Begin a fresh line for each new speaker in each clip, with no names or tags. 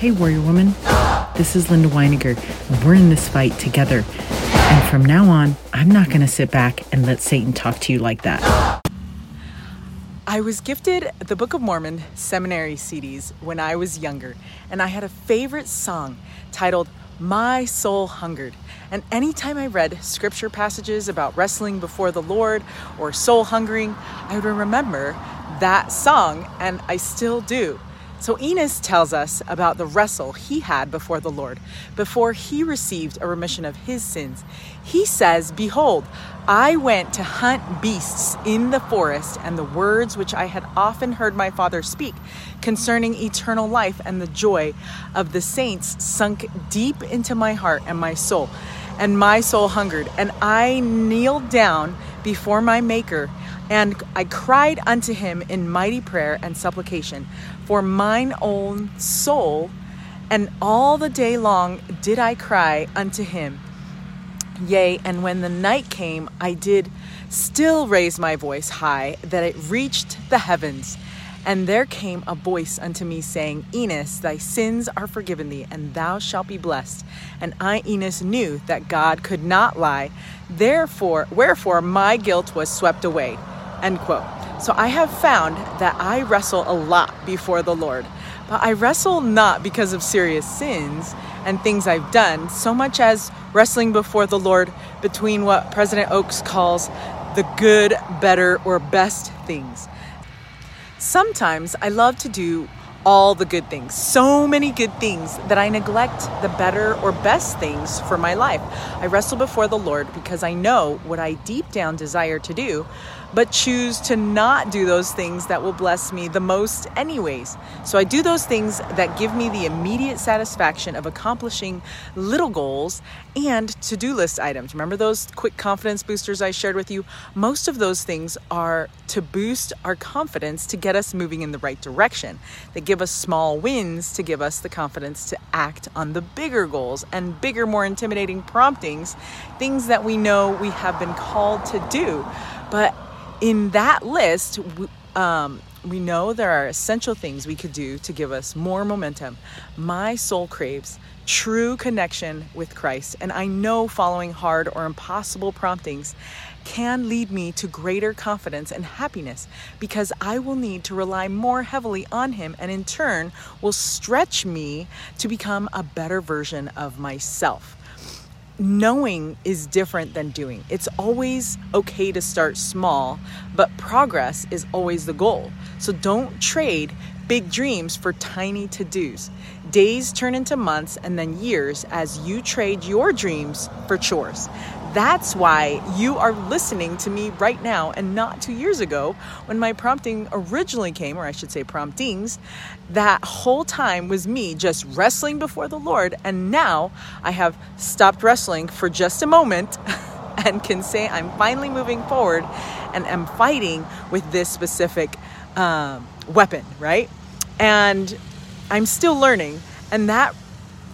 Hey, Warrior Woman. This is Linda Weiniger, we're in this fight together. And from now on, I'm not going to sit back and let Satan talk to you like that.
I was gifted the Book of Mormon seminary CDs when I was younger, and I had a favorite song titled My Soul Hungered. And anytime I read scripture passages about wrestling before the Lord or soul hungering, I would remember that song, and I still do. So Enos tells us about the wrestle he had before the Lord, before he received a remission of his sins. He says, Behold, I went to hunt beasts in the forest, and the words which I had often heard my father speak concerning eternal life and the joy of the saints sunk deep into my heart and my soul. And my soul hungered, and I kneeled down before my Maker and I cried unto him in mighty prayer and supplication for mine own soul, and all the day long did I cry unto him. Yea, and when the night came, I did still raise my voice high, that it reached the heavens. And there came a voice unto me, saying, Enos, thy sins are forgiven thee, and thou shalt be blessed. And I, Enos, knew that God could not lie. Therefore, wherefore my guilt was swept away. End quote. So I have found that I wrestle a lot before the Lord, but I wrestle not because of serious sins and things I've done, so much as wrestling before the Lord between what President Oaks calls the good, better, or best things. Sometimes I love to do all the good things, so many good things that I neglect the better or best things for my life. I wrestle before the Lord because I know what I deep down desire to do, but choose to not do those things that will bless me the most, anyways. So I do those things that give me the immediate satisfaction of accomplishing little goals and to do list items. Remember those quick confidence boosters I shared with you? Most of those things are to boost our confidence to get us moving in the right direction. They give us small wins to give us the confidence to act on the bigger goals and bigger, more intimidating promptings, things that we know we have been called to do. But in that list, um, we know there are essential things we could do to give us more momentum. My soul craves true connection with Christ, and I know following hard or impossible promptings can lead me to greater confidence and happiness because I will need to rely more heavily on Him, and in turn will stretch me to become a better version of myself knowing is different than doing. It's always okay to start small, but progress is always the goal. So don't trade big dreams for tiny to dos. Days turn into months and then years as you trade your dreams for chores. That's why you are listening to me right now and not two years ago when my prompting originally came, or I should say promptings. That whole time was me just wrestling before the Lord, and now I have stopped wrestling for just a moment and can say I'm finally moving forward and am fighting with this specific um, weapon, right? And I'm still learning, and that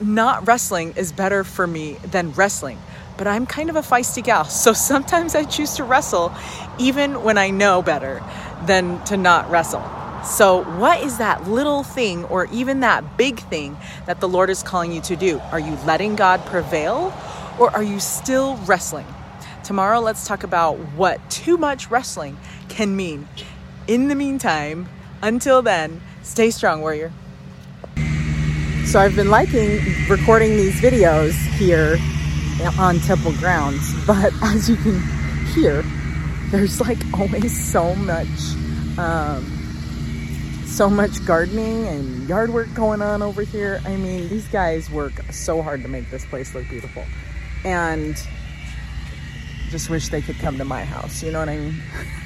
not wrestling is better for me than wrestling but I'm kind of a feisty gal. So sometimes I choose to wrestle even when I know better than to not wrestle. So, what is that little thing or even that big thing that the Lord is calling you to do? Are you letting God prevail or are you still wrestling? Tomorrow, let's talk about what too much wrestling can mean. In the meantime, until then, stay strong, warrior. So, I've been liking recording these videos here on temple grounds. But as you can hear, there's like always so much, um, so much gardening and yard work going on over here. I mean, these guys work so hard to make this place look beautiful. And just wish they could come to my house. You know what I mean?